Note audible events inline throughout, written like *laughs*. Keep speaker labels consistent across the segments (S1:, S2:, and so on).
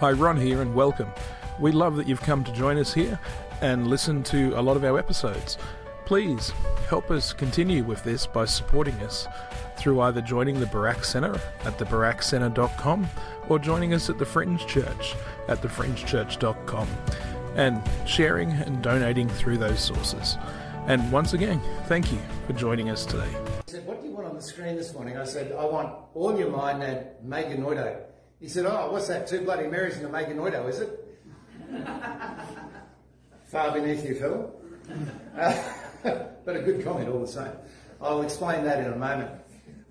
S1: Hi, Ron here, and welcome. We love that you've come to join us here and listen to a lot of our episodes. Please help us continue with this by supporting us through either joining the Barak Centre at thebarakcentre.com or joining us at the Fringe Church at thefringechurch.com and sharing and donating through those sources. And once again, thank you for joining us today.
S2: He said, What do you want on the screen this morning? I said, I want all your mind and me genoito. He said, Oh, what's that? Two Bloody Marys and a me genoito, is it? *laughs* Far beneath you, Phil. Uh, *laughs* but a good comment all the same. I'll explain that in a moment.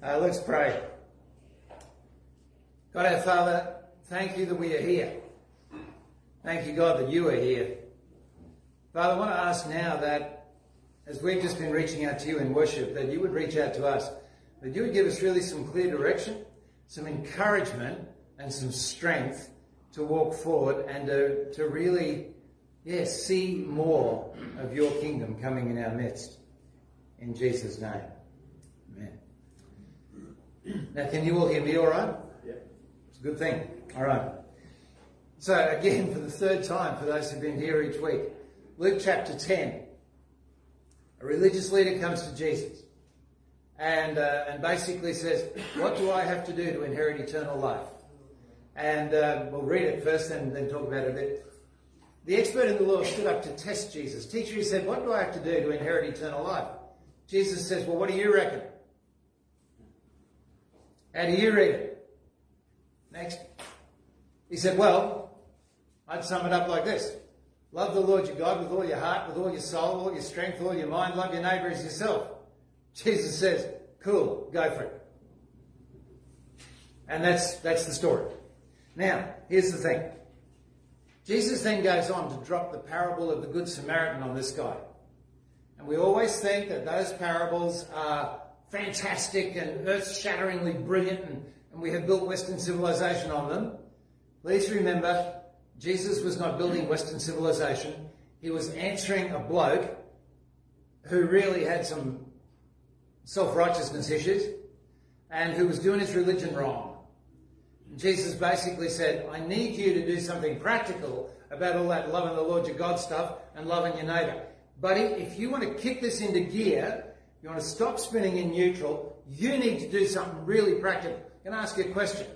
S2: Uh, let's pray. God our Father, thank you that we are here. Thank you, God, that you are here. Father, I want to ask now that as we've just been reaching out to you in worship, that you would reach out to us, that you would give us really some clear direction, some encouragement, and some strength to walk forward and to, to really, yes, see more of your kingdom coming in our midst. In Jesus' name. Amen. Now, can you all hear me all right?
S3: Yeah.
S2: It's a good thing. All right. So, again, for the third time, for those who've been here each week, Luke chapter 10. A religious leader comes to Jesus and, uh, and basically says, What do I have to do to inherit eternal life? And uh, we'll read it first and then talk about it a bit. The expert in the law stood up to test Jesus. Teacher, he said, What do I have to do to inherit eternal life? Jesus says, Well, what do you reckon? How do you read it? Next. He said, Well, I'd sum it up like this Love the Lord your God with all your heart, with all your soul, all your strength, all your mind. Love your neighbour as yourself. *laughs* Jesus says, Cool, go for it. And that's, that's the story. Now, here's the thing. Jesus then goes on to drop the parable of the Good Samaritan on this guy. And we always think that those parables are fantastic and earth shatteringly brilliant, and, and we have built Western civilization on them. Please remember, Jesus was not building Western civilization. He was answering a bloke who really had some self righteousness issues and who was doing his religion wrong. Jesus basically said, I need you to do something practical about all that loving the Lord your God stuff and loving your neighbour. Buddy, if you want to kick this into gear, you want to stop spinning in neutral, you need to do something really practical. Can ask you a question?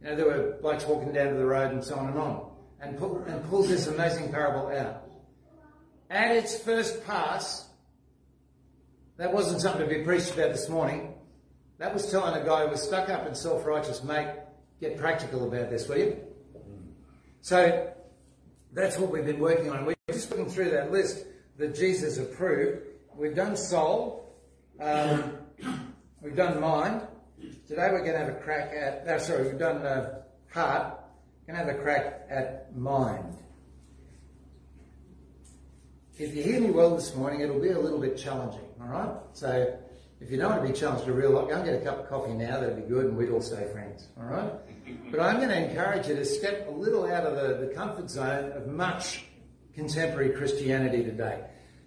S2: You know, there were blokes walking down to the road and so on and on, and, pull, and pulls this amazing parable out. At its first pass, that wasn't something to be preached about this morning. That was telling a guy who was stuck up and self righteous, mate, get practical about this, will you? So that's what we've been working on. We're just looking through that list that Jesus approved. We've done soul, um, we've done mind. Today we're going to have a crack at, uh, sorry, we've done uh, heart. We're going to have a crack at mind. If you hear me well this morning, it'll be a little bit challenging, all right? So if you don't want to be challenged a real lot, go and get a cup of coffee now, that'd be good, and we'd all stay friends, all right? But I'm going to encourage you to step a little out of the, the comfort zone of much contemporary Christianity today.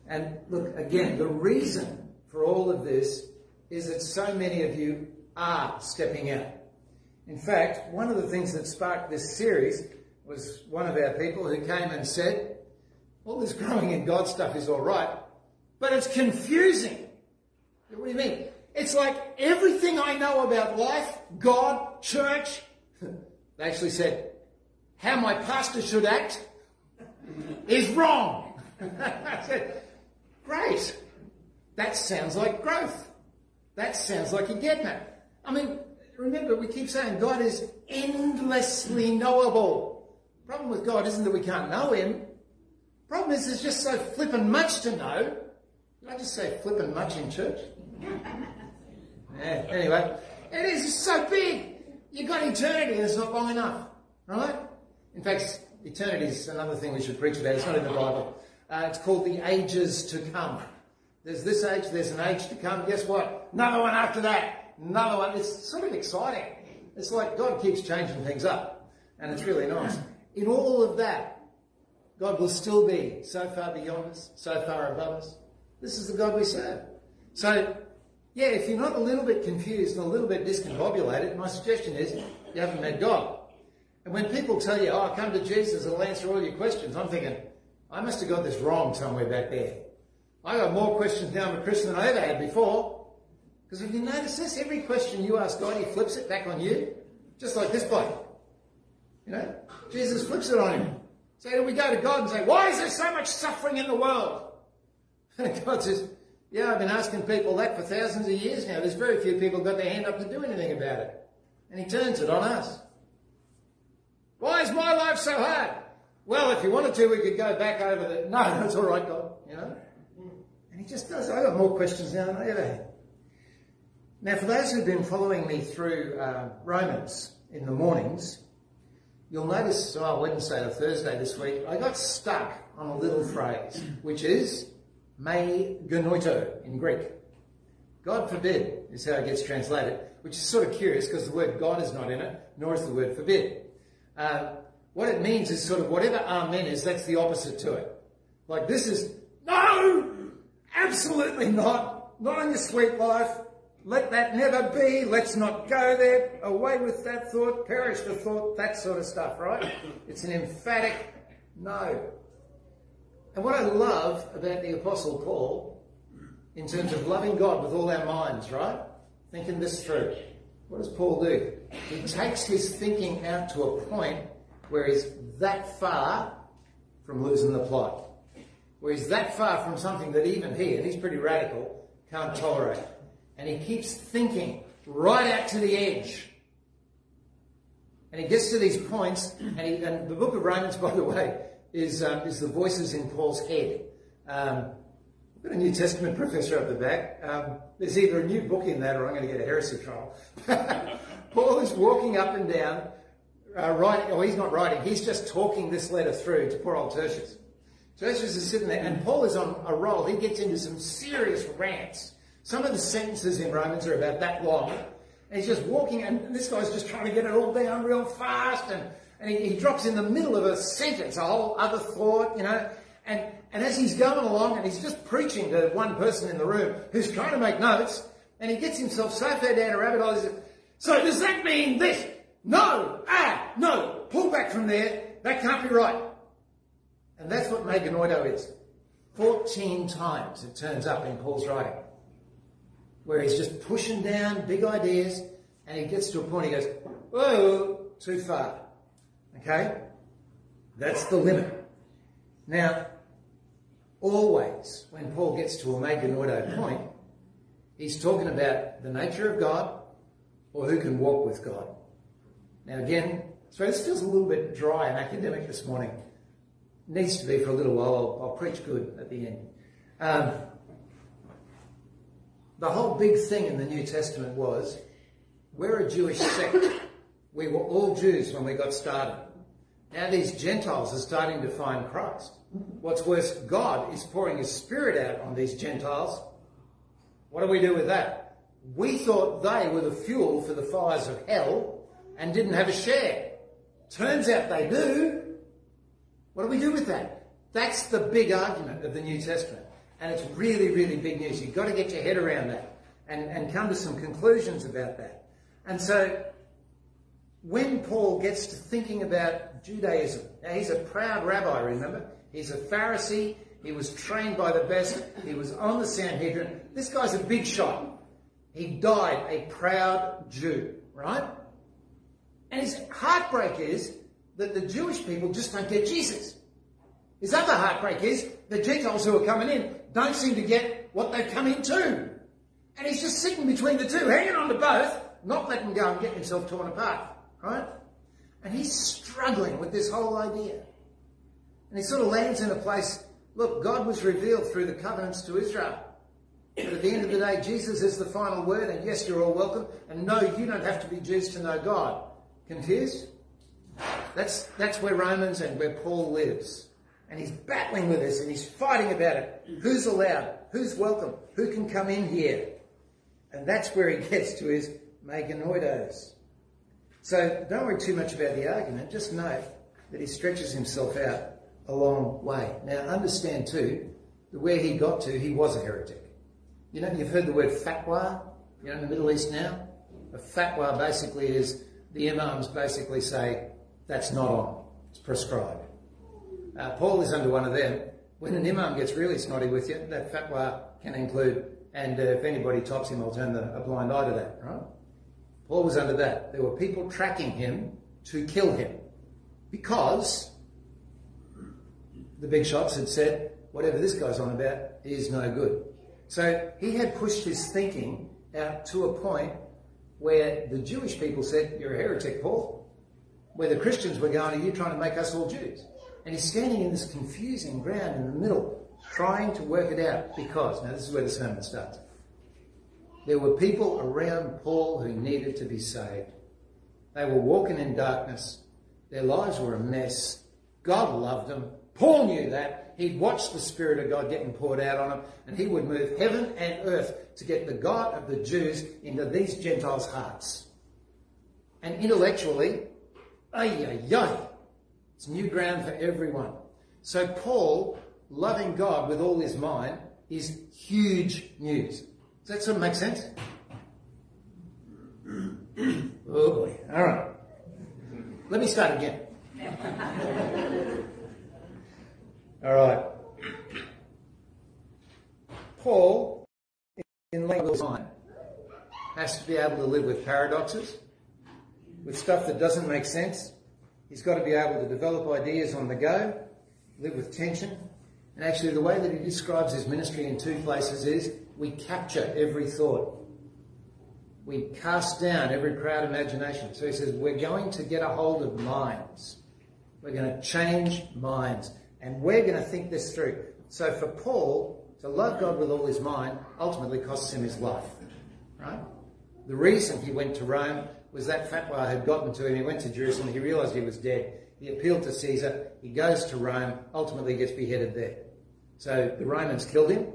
S2: And look, again, the reason for all of this is that so many of you are stepping out. In fact, one of the things that sparked this series was one of our people who came and said, all this growing in God stuff is all right, but it's confusing. What do you mean? It's like everything I know about life, God, church, *laughs* they actually said, how my pastor should act is wrong. *laughs* I said, great. That sounds like growth. That sounds like it. I mean, remember, we keep saying God is endlessly knowable. Problem with God isn't that we can't know Him. Problem is, there's just so flippin' much to know. Did I just say flippin' much in church? *laughs* yeah, anyway, it is so big. You've got eternity it's not long enough, right? In fact, eternity is another thing we should preach about. It's not in the Bible. Uh, it's called the ages to come. There's this age, there's an age to come. Guess what? Another one after that. Another one. It's sort of exciting. It's like God keeps changing things up. And it's really nice. In all of that, God will still be so far beyond us, so far above us. This is the God we serve. So, yeah, if you're not a little bit confused and a little bit discombobulated, my suggestion is you haven't met God. And when people tell you, oh, come to Jesus, it'll answer all your questions, I'm thinking, I must have got this wrong somewhere back there. I got more questions now I'm a Christian than I ever had before. Because if you notice this, every question you ask God, He flips it back on you, just like this bloke. You know, Jesus flips it on him. So we go to God and say, Why is there so much suffering in the world? *laughs* And God says, Yeah, I've been asking people that for thousands of years now. There's very few people got their hand up to do anything about it. And He turns it on us. Why is my life so hard? Well, if you wanted to, we could go back over the. *laughs* No, that's all right, God. You know? And He just does. I've got more questions now than I ever had. Now, for those who've been following me through uh, Romans in the mornings, you'll notice, oh, Wednesday or Thursday this week, I got stuck on a little phrase, which is me genoito in Greek. God forbid is how it gets translated, which is sort of curious because the word God is not in it, nor is the word forbid. Uh, what it means is sort of whatever amen is, that's the opposite to it. Like this is, no, absolutely not, not in your sweet life, let that never be. Let's not go there. Away with that thought. Perish the thought. That sort of stuff, right? It's an emphatic no. And what I love about the Apostle Paul, in terms of loving God with all our minds, right? Thinking this through. What does Paul do? He takes his thinking out to a point where he's that far from losing the plot. Where he's that far from something that even he, and he's pretty radical, can't tolerate. And he keeps thinking right out to the edge. And he gets to these points, and, he, and the book of Romans, *laughs* by the way, is, um, is the voices in Paul's head. Um, I've got a New Testament professor up the back. Um, there's either a new book in that or I'm going to get a heresy trial. *laughs* Paul is walking up and down, uh, writing, or he's not writing, he's just talking this letter through to poor old Tertius. Tertius is sitting there, and Paul is on a roll. He gets into some serious rants some of the sentences in Romans are about that long. And he's just walking, and this guy's just trying to get it all down real fast. And, and he, he drops in the middle of a sentence, a whole other thought, you know. And, and as he's going along, and he's just preaching to one person in the room who's trying to make notes, and he gets himself so far down a rabbit hole, he says, So does that mean this? No! Ah! No! Pull back from there. That can't be right. And that's what me genoito is. 14 times it turns up in Paul's writing where he's just pushing down big ideas and he gets to a point he goes, whoa, too far. Okay? That's the limit. Now, always when Paul gets to a me genoito point, he's talking about the nature of God or who can walk with God. Now again, sorry, this feels a little bit dry and academic this morning. Needs to be for a little while. I'll, I'll preach good at the end. Um, the whole big thing in the New Testament was we're a Jewish sect. We were all Jews when we got started. Now these Gentiles are starting to find Christ. What's worse, God is pouring His Spirit out on these Gentiles. What do we do with that? We thought they were the fuel for the fires of hell and didn't have a share. Turns out they do. What do we do with that? That's the big argument of the New Testament. And it's really, really big news. You've got to get your head around that and, and come to some conclusions about that. And so when Paul gets to thinking about Judaism, now he's a proud rabbi, remember? He's a Pharisee. He was trained by the best. He was on the Sanhedrin. This guy's a big shot. He died a proud Jew, right? And his heartbreak is that the Jewish people just don't get Jesus. His other heartbreak is the Gentiles who are coming in don't seem to get what they've come into. And he's just sitting between the two, hanging on to both, not letting go and getting himself torn apart, right? And he's struggling with this whole idea. And he sort of lands in a place, look, God was revealed through the covenants to Israel. But at the end of the day, Jesus is the final word, and yes, you're all welcome. And no, you don't have to be Jews to know God. Confused? That's, that's where Romans and where Paul lives. And he's battling with this, and he's fighting about it. Who's allowed? Who's welcome? Who can come in here? And that's where he gets to his me genoitos. So don't worry too much about the argument. Just note that he stretches himself out a long way. Now understand too that where he got to, he was a heretic. You know, you've heard the word fatwa, you know, in the Middle East now. A fatwa basically is the imams basically say, That's not on. It's prescribed. Uh, Paul is under one of them. When an imam gets really snotty with you, that fatwa can include, and uh, if anybody tops him, I'll turn the, a blind eye to that, right? Paul was under that. There were people tracking him to kill him because the big shots had said, whatever this guy's on about is no good. So he had pushed his thinking out to a point where the Jewish people said, You're a heretic, Paul. Where the Christians were going, Are you trying to make us all Jews? And he's standing in this confusing ground in the middle, trying to work it out because, now this is where the sermon starts. There were people around Paul who needed to be saved. They were walking in darkness. Their lives were a mess. God loved them. Paul knew that. He'd watched the Spirit of God getting poured out on him, and he would move heaven and earth to get the God of the Jews into these Gentiles' hearts. And intellectually, ay, ay, ay, it's new ground for everyone. So Paul, loving God with all his mind, is huge news. Does that sort of make sense? *clears throat* oh boy. All right. Let me start again. *laughs* all right. Paul, in language mind, has to be able to live with paradoxes, with stuff that doesn't make sense, He's got to be able to develop ideas on the go, live with tension. And actually, the way that he describes his ministry in two places is we capture every thought. We cast down every proud imagination. So he says, we're going to get a hold of minds. We're going to change minds. And we're going to think this through. So for Paul, to love God with all his mind ultimately costs him his life. Right? The reason he went to Rome was that fatwa had gotten to him. He went to Jerusalem. He realised he was dead. He appealed to Caesar. He goes to Rome. Ultimately gets beheaded there. So the Romans killed him,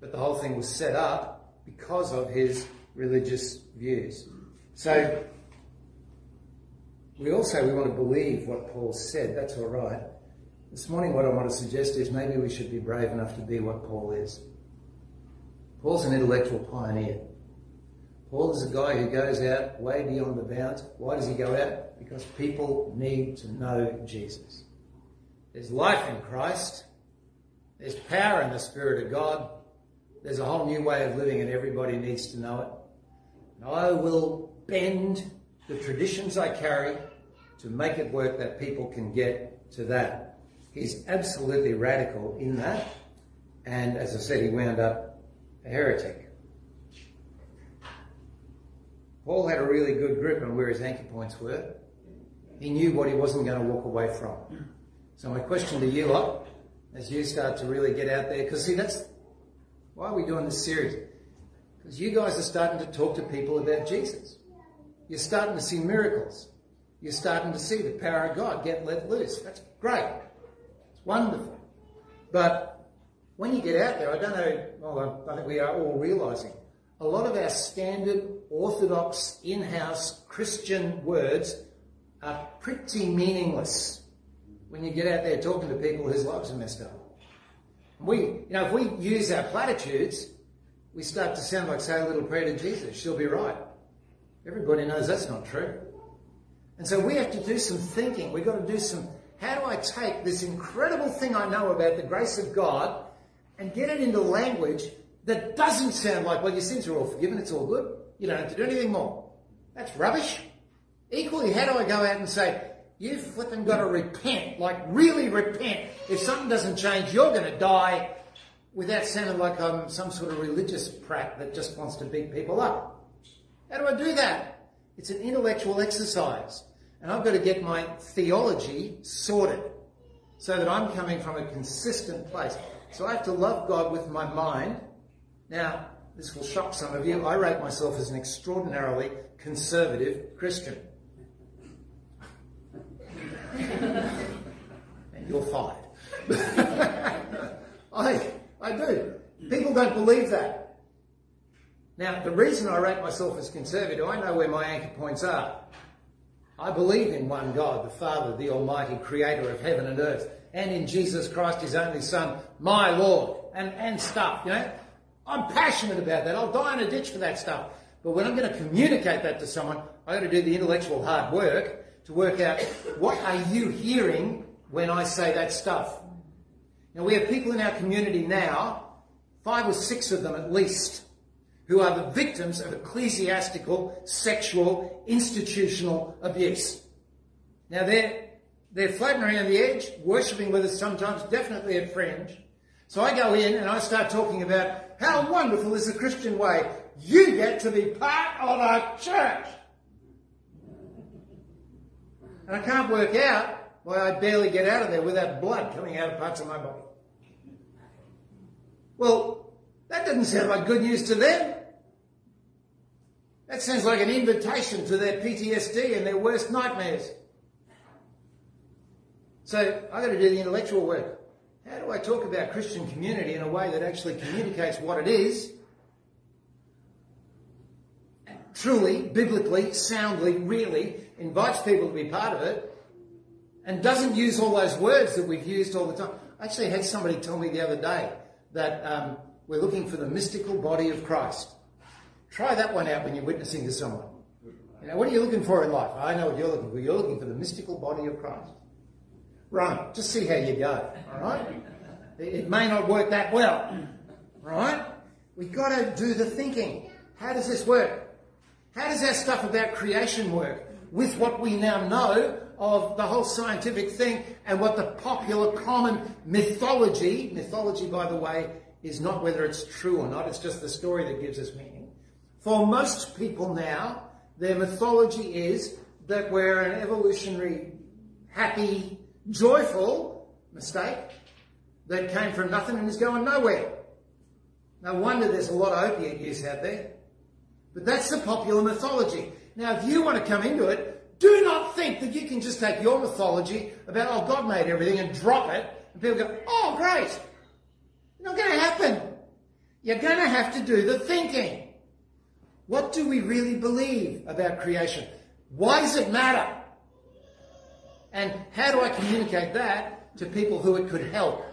S2: but the whole thing was set up because of his religious views. So we also we want to believe what Paul said. That's all right. This morning, what I want to suggest is maybe we should be brave enough to be what Paul is. Paul's an intellectual pioneer. Paul is a guy who goes out way beyond the bounds. Why does he go out? Because people need to know Jesus. There's life in Christ. There's power in the Spirit of God. There's a whole new way of living, and everybody needs to know it. And I will bend the traditions I carry to make it work that people can get to that. He's absolutely radical in that. And as I said, he wound up a heretic. Paul had a really good grip on where his anchor points were. He knew what he wasn't going to walk away from. So my question to you lot, as you start to really get out there, because see, that's why are we doing this series? Because you guys are starting to talk to people about Jesus. You're starting to see miracles. You're starting to see the power of God get let loose. That's great. It's wonderful. But when you get out there, I don't know, well, I think we are all realizing a lot of our standard orthodox in-house Christian words are pretty meaningless when you get out there talking to people whose lives are messed up. We, you know, if we use our platitudes, we start to sound like say a little prayer to Jesus. She'll be right. Everybody knows that's not true. And so we have to do some thinking. We've got to do some, how do I take this incredible thing I know about the grace of God and get it into language that doesn't sound like, well, your sins are all forgiven, it's all good. You don't have to do anything more. That's rubbish. Equally, how do I go out and say, you've flipping got to repent, like really repent. If something doesn't change, you're going to die without sounding like I'm some sort of religious prat that just wants to beat people up. How do I do that? It's an intellectual exercise. And I've got to get my theology sorted so that I'm coming from a consistent place. So I have to love God with my mind now, this will shock some of you. I rate myself as an extraordinarily conservative Christian. And *laughs* you're fired. *laughs* I, I do. People don't believe that. Now, the reason I rate myself as conservative, I know where my anchor points are. I believe in one God, the Father, the Almighty, creator of heaven and earth, and in Jesus Christ, his only Son, my Lord, and, and stuff, you know. I'm passionate about that. I'll die in a ditch for that stuff. But when I'm going to communicate that to someone, I've got to do the intellectual hard work to work out what are you hearing when I say that stuff. Now we have people in our community now, five or six of them at least, who are the victims of ecclesiastical, sexual, institutional abuse. Now they're, they're floating around the edge, worshipping with us sometimes, definitely at fringe. So I go in and I start talking about how wonderful is the Christian way. You get to be part of a church. And I can't work out why I barely get out of there without blood coming out of parts of my body. Well, that doesn't sound like good news to them. That sounds like an invitation to their PTSD and their worst nightmares. So I've got to do the intellectual work. How do I talk about Christian community in a way that actually communicates what it is? Truly, biblically, soundly, really invites people to be part of it and doesn't use all those words that we've used all the time. I actually had somebody tell me the other day that um, we're looking for the mystical body of Christ. Try that one out when you're witnessing to someone. You know, what are you looking for in life? I know what you're looking for. You're looking for the mystical body of Christ. Run. Just see how you go. All right? It may not work that well. Right? We've got to do the thinking. How does this work? How does our stuff about creation work with what we now know of the whole scientific thing and what the popular common mythology, mythology, by the way, is not whether it's true or not, it's just the story that gives us meaning. For most people now, their mythology is that we're an evolutionary, happy, joyful mistake that came from nothing and is going nowhere. No wonder there's a lot of opiate use out there. But that's the popular mythology. Now, if you want to come into it, do not think that you can just take your mythology about, oh, God made everything and drop it, and people go, oh, great. Not going to happen. You're going to have to do the thinking. What do we really believe about creation? Why does it matter? And how do I communicate that to people who it could help?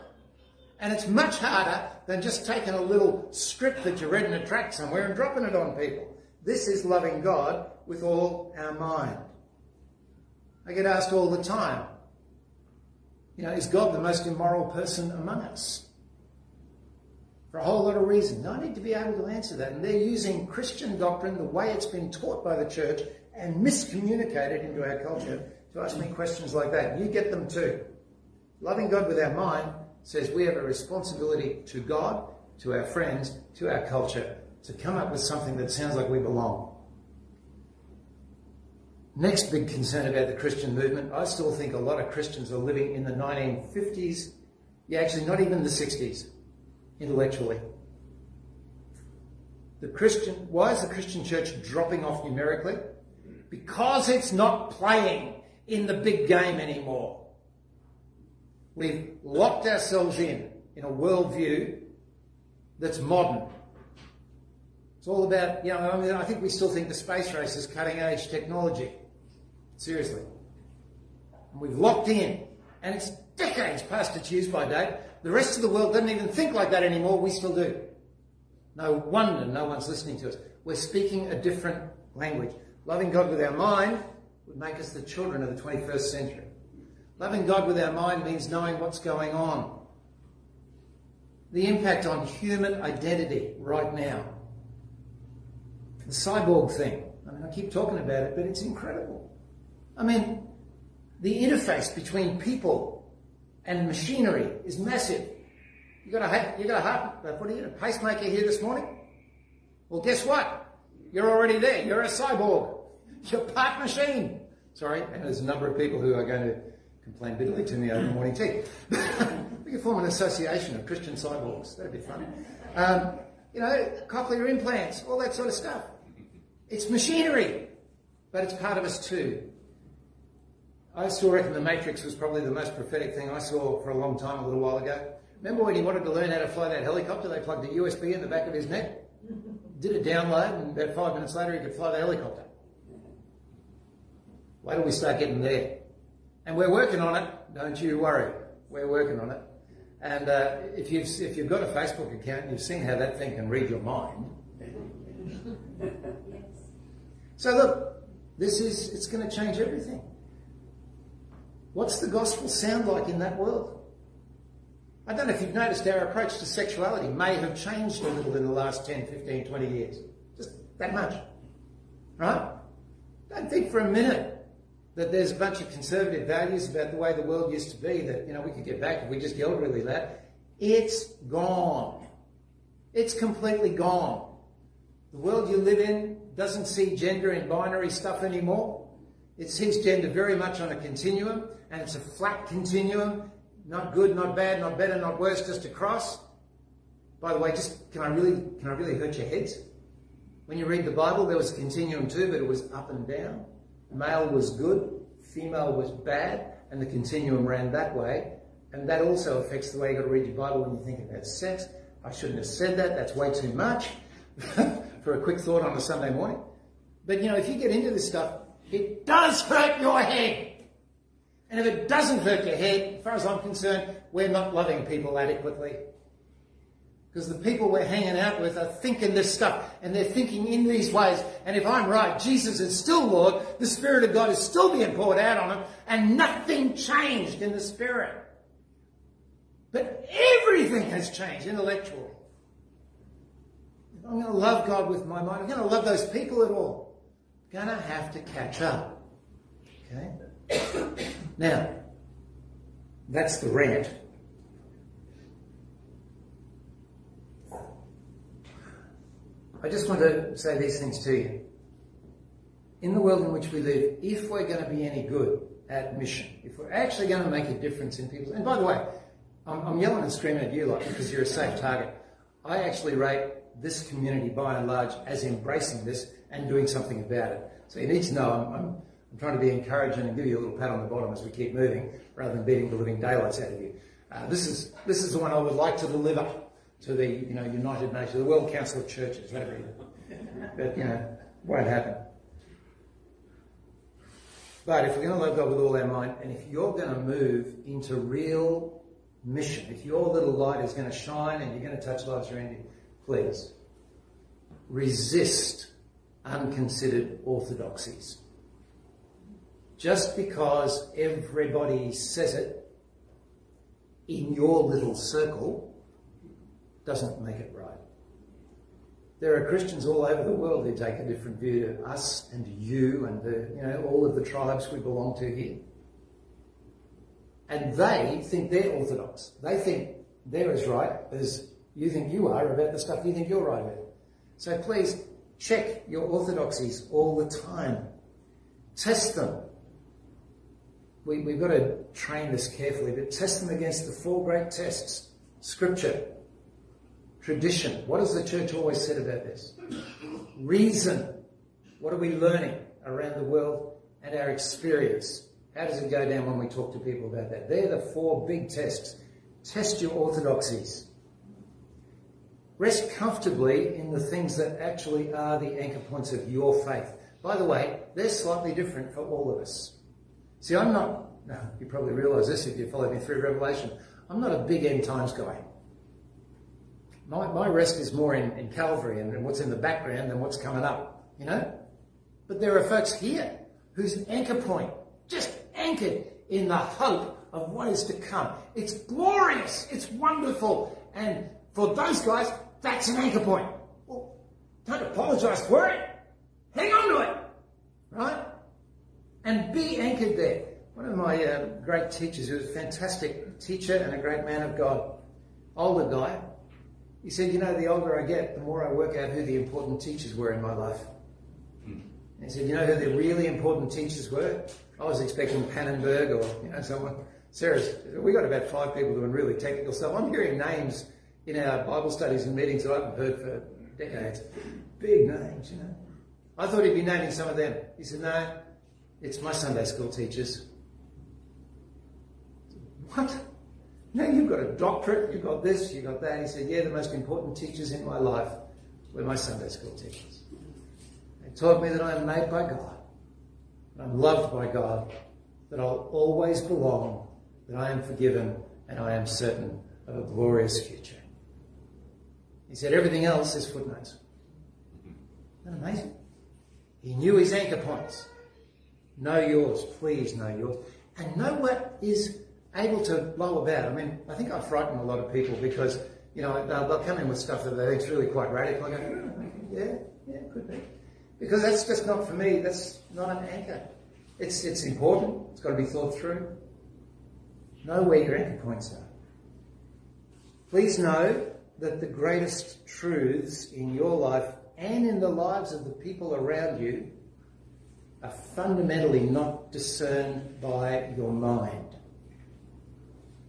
S2: And it's much harder than just taking a little script that you read in a tract somewhere and dropping it on people. This is loving God with all our mind. I get asked all the time, you know, is God the most immoral person among us? For a whole lot of reasons. I need to be able to answer that. And they're using Christian doctrine, the way it's been taught by the church, and miscommunicated into our culture to ask me questions like that. You get them too. Loving God with our mind says we have a responsibility to God, to our friends, to our culture, to come up with something that sounds like we belong. Next big concern about the Christian movement, I still think a lot of Christians are living in the 1950s, yeah, actually not even the 60s, intellectually. The Christian, why is the Christian church dropping off numerically? Because it's not playing in the big game anymore. We've locked ourselves in, in a worldview that's modern. It's all about, you know, I mean, I think we still think the space race is cutting edge technology. Seriously. And we've locked in. And it's decades past its use by date. The rest of the world doesn't even think like that anymore. We still do. No wonder no one's listening to us. We're speaking a different language. Loving God with our mind would make us the children of the 21st century. Loving God with our mind means knowing what's going on. The impact on human identity right now. The cyborg thing. I mean, I keep talking about it, but it's incredible. I mean, the interface between people and machinery is massive. You got a you got a heart, uh, what are you, a pacemaker here this morning? Well, guess what? You're already there. You're a cyborg. *laughs* You're part machine. Sorry, and there's a number of people who are going to complain bitterly to me over morning tea. *laughs* we could form an association of Christian cyborgs. That'd be fun. Um, you know, cochlear implants, all that sort of stuff. It's machinery, but it's part of us too. I still reckon The Matrix was probably the most prophetic thing I saw for a long time, a little while ago. Remember when he wanted to learn how to fly that helicopter? They plugged a USB in the back of his neck, did a download, and about five minutes later he could fly the helicopter. Why don't we start getting there? And we're working on it. Don't you worry. We're working on it. And uh, if you've if you've got a Facebook account, you've seen how that thing can read your mind. So look, this is it's going to change everything. What's the gospel sound like in that world? I don't know if you've noticed our approach to sexuality may have changed a little in the last 10, 15, 20 years. Just that much. Right? Don't think for a minute that there's a bunch of conservative values about the way the world used to be that, you know, we could get back if we just yelled really loud. It's gone. It's completely gone. The world you live in doesn't see gender in binary stuff anymore. It sees gender very much on a continuum, and it's a flat continuum. Not good, not bad, not better, not worse, just across. By the way, just can I really can I really hurt your heads? When you read the Bible, there was a continuum too, but it was up and down. Male was good, female was bad, and the continuum ran that way. And that also affects the way you've got to read your Bible when you think about sex. I shouldn't have said that, that's way too much *laughs* for a quick thought on a Sunday morning. But you know, if you get into this stuff, it does hurt your head. And if it doesn't hurt your head, as far as I'm concerned, we're not loving people adequately. Because the people we're hanging out with are thinking this stuff and they're thinking in these ways. And if I'm right, Jesus is still Lord, the Spirit of God is still being poured out on them, and nothing changed in the Spirit. But everything has changed intellectually. I'm going to love God with my mind, I'm going to love those people at all. I'm going to have to catch up. Okay? *coughs* now, that's the rant. I just want to say these things to you. In the world in which we live, if we're going to be any good at mission, if we're actually going to make a difference in people's, and by the way, I'm, I'm yelling and screaming at you like because you're a safe target. I actually rate this community by and large as embracing this and doing something about it. So you need to know I'm, I'm, I'm trying to be encouraging and give you a little pat on the bottom as we keep moving, rather than beating the living daylights out of you. Uh, this is this is the one I would like to deliver to the you know United Nations, the World Council of Churches, whatever. But you know, won't happen. But if we're going to love God with all our mind, and if you're going to move into real mission, if your little light is going to shine and you're going to touch lives around you, please resist unconsidered orthodoxies. Just because everybody says it in your little circle doesn't make it right. There are Christians all over the world who take a different view to us and to you and the, you know all of the tribes we belong to here. And they think they're orthodox. They think they're as right as you think you are about the stuff you think you're right about. So please check your orthodoxies all the time. Test them. We, we've got to train this carefully, but test them against the four great tests Scripture, tradition. What has the church always said about this? Reason. What are we learning around the world and our experience? How does it go down when we talk to people about that? They're the four big tests. Test your orthodoxies. Rest comfortably in the things that actually are the anchor points of your faith. By the way, they're slightly different for all of us. See, I'm not, no, you probably realise this if you followed me through Revelation, I'm not a big end times guy. My, my rest is more in, in Calvary and what's in the background than what's coming up, you know? But there are folks here whose anchor point, just anchored in the hope of what is to come. It's glorious, it's wonderful, and for those guys, that's an anchor point. Well, don't apologise for it. Hang on to it, right? And be anchored there. One of my uh, great teachers, who was a fantastic teacher and a great man of God, older guy, he said, You know, the older I get, the more I work out who the important teachers were in my life. Hmm. He said, You know who the really important teachers were? I was expecting Pannenberg or you know someone. Sarah's, we got about five people doing really technical stuff. I'm hearing names in our Bible studies and meetings that I haven't heard for decades. Big names, you know. I thought he'd be naming some of them. He said, No, it's my Sunday school teachers. What? No, you've got a doctorate, you've got this, you've got that. He said, Yeah, the most important teachers in my life were my Sunday school teachers. They taught me that I am made by God, that I'm loved by God, that I'll always belong, that I am forgiven, and I am certain of a glorious future. He said everything else is footnotes. Isn't that amazing? He knew his anchor points. Know yours, please know yours. and know what is able to blow about. I mean, I think I frighten a lot of people because, you know, they'll, they'll come in with stuff that they think's really quite radical. I go, oh, yeah, yeah, could be. Because that's just not for me, that's not an anchor. It's, it's important, it's got to be thought through. Know where your anchor points are. Please know that the greatest truths in your life and in the lives of the people around you are fundamentally not discerned by your mind.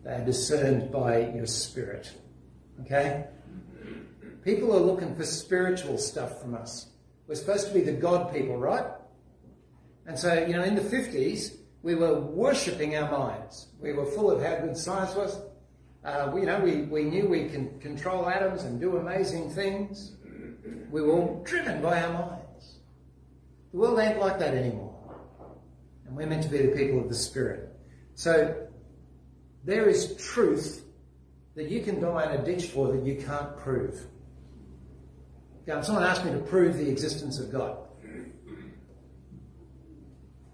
S2: They are discerned by your spirit. Okay? People are looking for spiritual stuff from us. We're supposed to be the God people, right? And so, you know, in the 50s, we were worshipping our minds. We were full of how good science was. Uh, we, you know, we, we knew we can control atoms and do amazing things. We were all driven by our minds. The world ain't like that anymore. And we're meant to be the people of the Spirit. So there is truth that you can die in a ditch for that you can't prove. Now, someone asked me to prove the existence of God.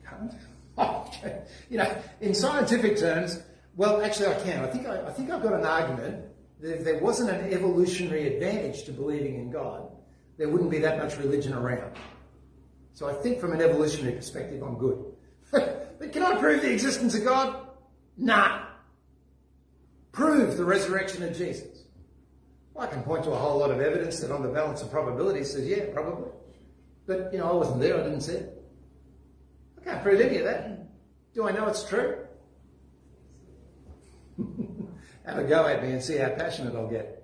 S2: Can't. *laughs* You know, in scientific terms, well, actually, I can. I think I, I think I've got an argument that if there wasn't an evolutionary advantage to believing in God, there wouldn't be that much religion around. So I think from an evolutionary perspective, I'm good. *laughs* but can I prove the existence of God? Nah. Prove the resurrection of Jesus. Well, I can point to a whole lot of evidence that on the balance of probability says, yeah, probably. But, you know, I wasn't there, I didn't see it. I can't prove any of that. Do I know it's true? Have a go at me and see how passionate I'll get.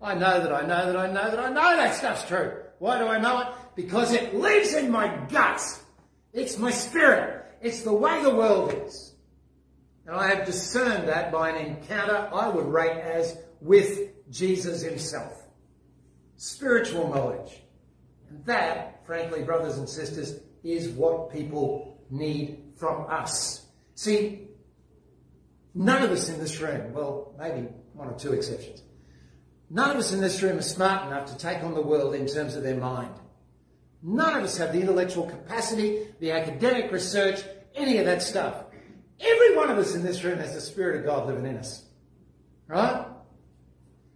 S2: I know that I know that I know that I know that stuff's true. Why do I know it? Because it lives in my guts. It's my spirit. It's the way the world is. And I have discerned that by an encounter I would rate as with Jesus himself. Spiritual knowledge. And that, frankly, brothers and sisters, is what people need from us. See, none of us in this room, well, maybe one or two exceptions, none of us in this room are smart enough to take on the world in terms of their mind. None of us have the intellectual capacity, the academic research, any of that stuff. Every one of us in this room has the Spirit of God living in us. Right?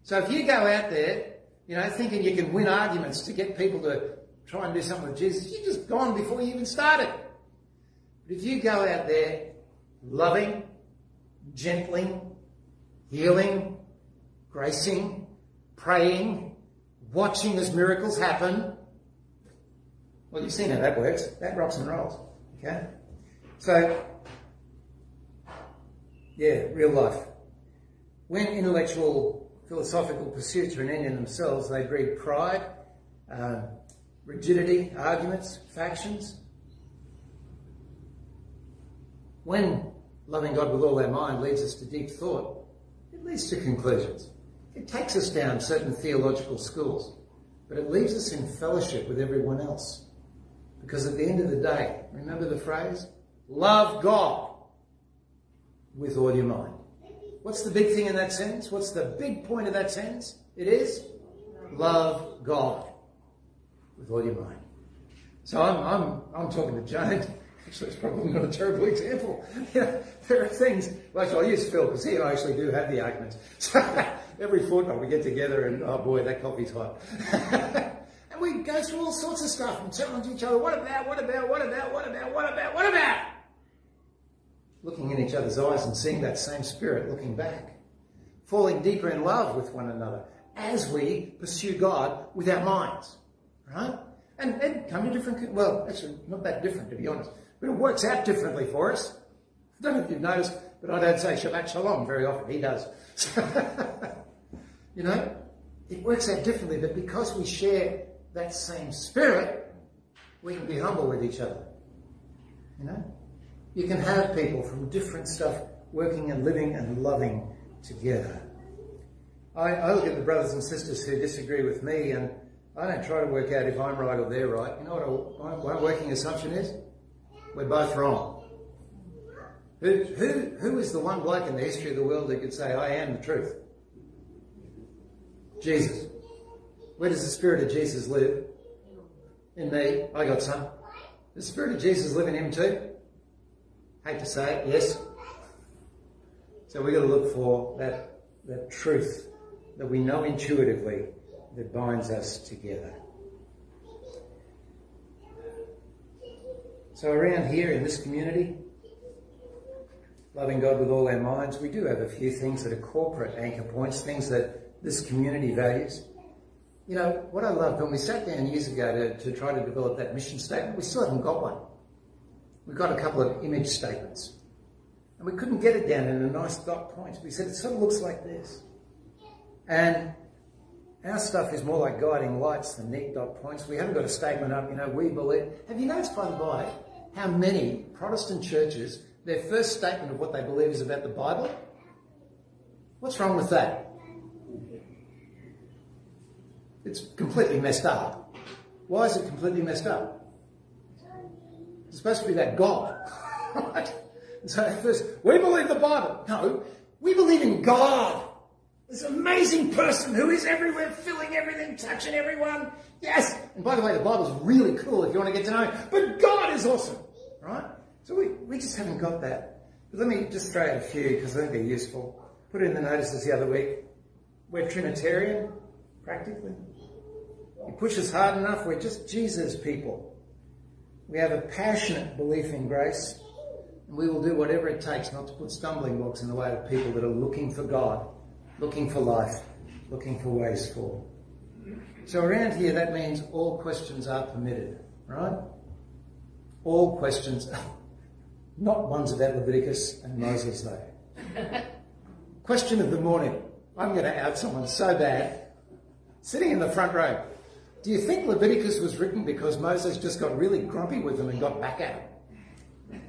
S2: So if you go out there, you know, thinking you can win arguments to get people to try and do something with Jesus, you're just gone before you even started. But if you go out there loving, gentling, healing, gracing, praying, watching as miracles happen, well, you've seen how that works. That rocks and rolls. Okay? So, yeah, real life. When intellectual, philosophical pursuits are an end in themselves, they breed pride, uh, rigidity, arguments, factions. When loving God with all our mind leads us to deep thought, it leads to conclusions. It takes us down certain theological schools, but it leaves us in fellowship with everyone else. Because at the end of the day, remember the phrase? Love God with all your mind. What's the big thing in that sentence? What's the big point of that sentence? It is love God with all your mind. So I'm, I'm, I'm talking to Joan. Actually, it's probably not a terrible example. *laughs* There are things, actually, I'll use Phil because he and I actually do have the arguments. *laughs* So every fortnight we get together and, oh boy, that coffee's hot. *laughs* and we go through all sorts of stuff and challenge each other. What about, what about, what about, what about, what about, what about? Looking in each other's eyes and seeing that same spirit looking back. Falling deeper in love with one another as we pursue God with our minds. Right? And, and come to different, well, actually, not that different to be honest, but it works out differently for us. I don't know if you've noticed, but I don't say Shabbat Shalom very often. He does. *laughs* you know, it works out differently, but because we share that same spirit, we can be humble with each other. You know? You can have people from different stuff working and living and loving together. I, I look at the brothers and sisters who disagree with me and I don't try to work out if I'm right or they're right. You know what my working assumption is? We're both wrong. Who, who, who is the one bloke in the history of the world that could say, I am the truth? Jesus. Where does the Spirit of Jesus live? In me. I got some. The Spirit of Jesus live in him too. Hate to say it, yes. So we've got to look for that, that truth that we know intuitively that binds us together. So around here in this community, loving God with all our minds, we do have a few things that are corporate anchor points, things that this community values. You know, what I loved when we sat down years ago to, to try to develop that mission statement, we still haven't got one. We've got a couple of image statements. And we couldn't get it down in a nice dot point. We said it sort of looks like this. And our stuff is more like guiding lights than neat dot points. We haven't got a statement up, you know, we believe. Have you noticed, by the by, how many Protestant churches, their first statement of what they believe is about the Bible? What's wrong with that? It's completely messed up. Why is it completely messed up? It's supposed to be that God, *laughs* right? So first, we believe the Bible. No, we believe in God. This amazing person who is everywhere, filling everything, touching everyone. Yes. And by the way, the Bible's really cool if you want to get to know him. But God is awesome, right? So we, we just haven't got that. But let me just throw out a few because I think they're useful. Put in the notices the other week. We're Trinitarian, practically. You push us hard enough, we're just Jesus people. We have a passionate belief in grace, and we will do whatever it takes not to put stumbling blocks in the way of people that are looking for God, looking for life, looking for ways forward. So around here, that means all questions are permitted, right? All questions, *laughs* not ones about Leviticus and Moses, though. *laughs* Question of the morning. I'm going to out someone so bad. Sitting in the front row. Do you think Leviticus was written because Moses just got really grumpy with them and got back at them?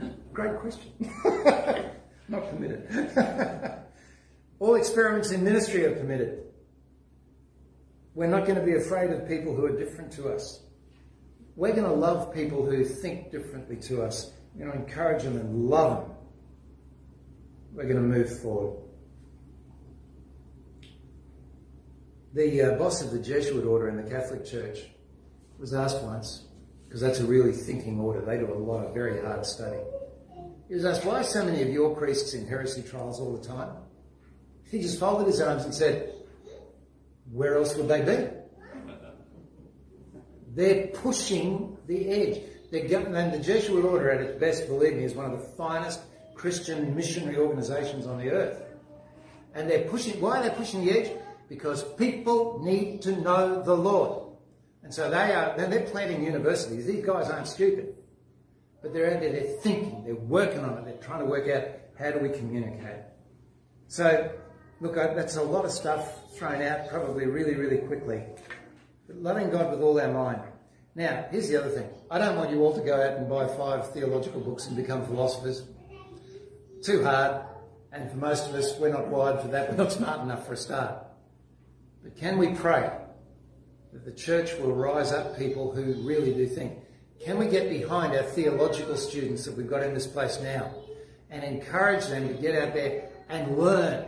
S2: *laughs* Great question. Not permitted. All experiments in ministry are permitted. We're not going to be afraid of people who are different to us. We're going to love people who think differently to us. We're going to encourage them and love them. We're going to move forward. The uh, boss of the Jesuit order in the Catholic Church was asked once, because that's a really thinking order, they do a lot of very hard study. He was asked, why so many of your priests in heresy trials all the time? He just folded his arms and said, where else would they be? They're pushing the edge. They're and the Jesuit order at its best, believe me, is one of the finest Christian missionary organizations on the earth. And they're pushing, why are they pushing the edge? because people need to know the Lord. And so they are, they're planting universities. These guys aren't stupid. But they're out there, they're thinking, they're working on it, they're trying to work out how do we communicate. So, look, that's a lot of stuff thrown out probably really, really quickly. Loving God with all our mind. Now, here's the other thing. I don't want you all to go out and buy five theological books and become philosophers. Too hard. And for most of us, we're not wired for that. We're not smart enough for a start. But can we pray that the church will rise up people who really do think? Can we get behind our theological students that we've got in this place now and encourage them to get out there and learn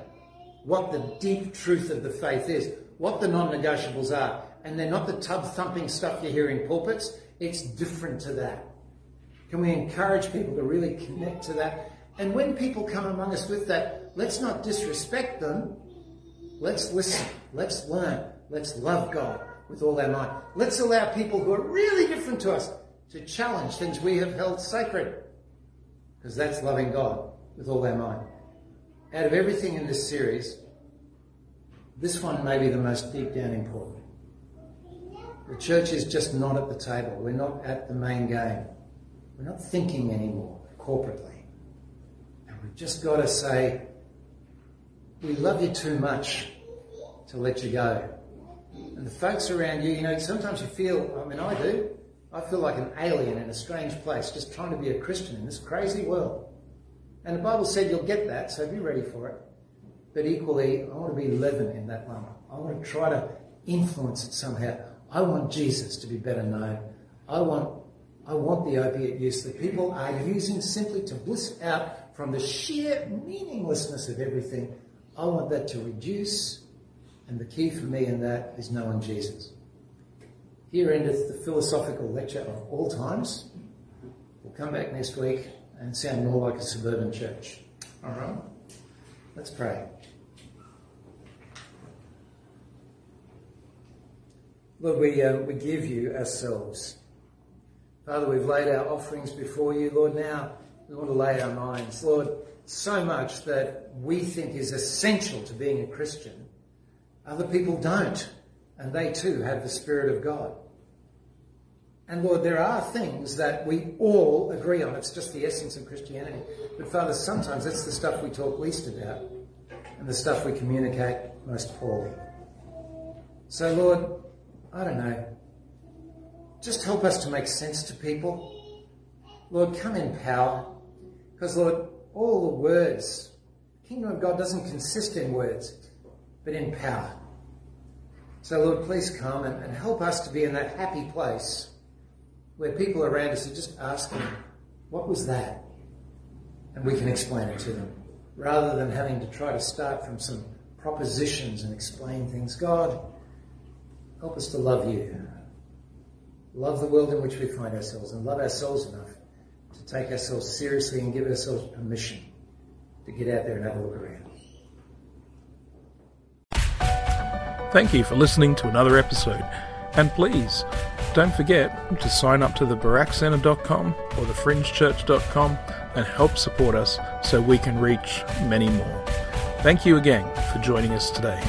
S2: what the deep truth of the faith is, what the non negotiables are? And they're not the tub thumping stuff you hear in pulpits, it's different to that. Can we encourage people to really connect to that? And when people come among us with that, let's not disrespect them, Let's listen. Let's learn. Let's love God with all our might. Let's allow people who are really different to us to challenge things we have held sacred. Because that's loving God with all our might. Out of everything in this series, this one may be the most deep down important. The church is just not at the table. We're not at the main game. We're not thinking anymore corporately. And we've just got to say, we love you too much to let you go. And the folks around you, you know, sometimes you feel, I mean, I do, I feel like an alien in a strange place, just trying to be a Christian in this crazy world. And the Bible said you'll get that, so be ready for it. But equally, I want to be leaven in that lump. I want to try to influence it somehow. I want Jesus to be better known. I want, I want the opiate use that people are using simply to bliss out from the sheer meaninglessness of everything I want that to reduce, and the key for me in that is knowing Jesus. Here endeth the philosophical lecture of all times. We'll come back next week and sound more like a suburban church. All right? Let's pray. Lord, we, uh, we give you ourselves. Father, we've laid our offerings before you. Lord, now we want to lay our minds. Lord, so much that we think is essential to being a Christian, other people don't. And they too have the Spirit of God. And Lord, there are things that we all agree on. It's just the essence of Christianity. But Father, sometimes it's the stuff we talk least about and the stuff we communicate most poorly. So, Lord, I don't know. Just help us to make sense to people. Lord, come in power. Because, Lord, all the words, the kingdom of God doesn't consist in words, but in power. So, Lord, please come and, and help us to be in that happy place where people around us are just asking, What was that? And we can explain it to them rather than having to try to start from some propositions and explain things. God, help us to love you, love the world in which we find ourselves, and love ourselves enough to take ourselves seriously and give ourselves permission to get out there and have a look around.
S1: Thank you for listening to another episode. And please, don't forget to sign up to the barackcenter.com or thefringechurch.com and help support us so we can reach many more. Thank you again for joining us today.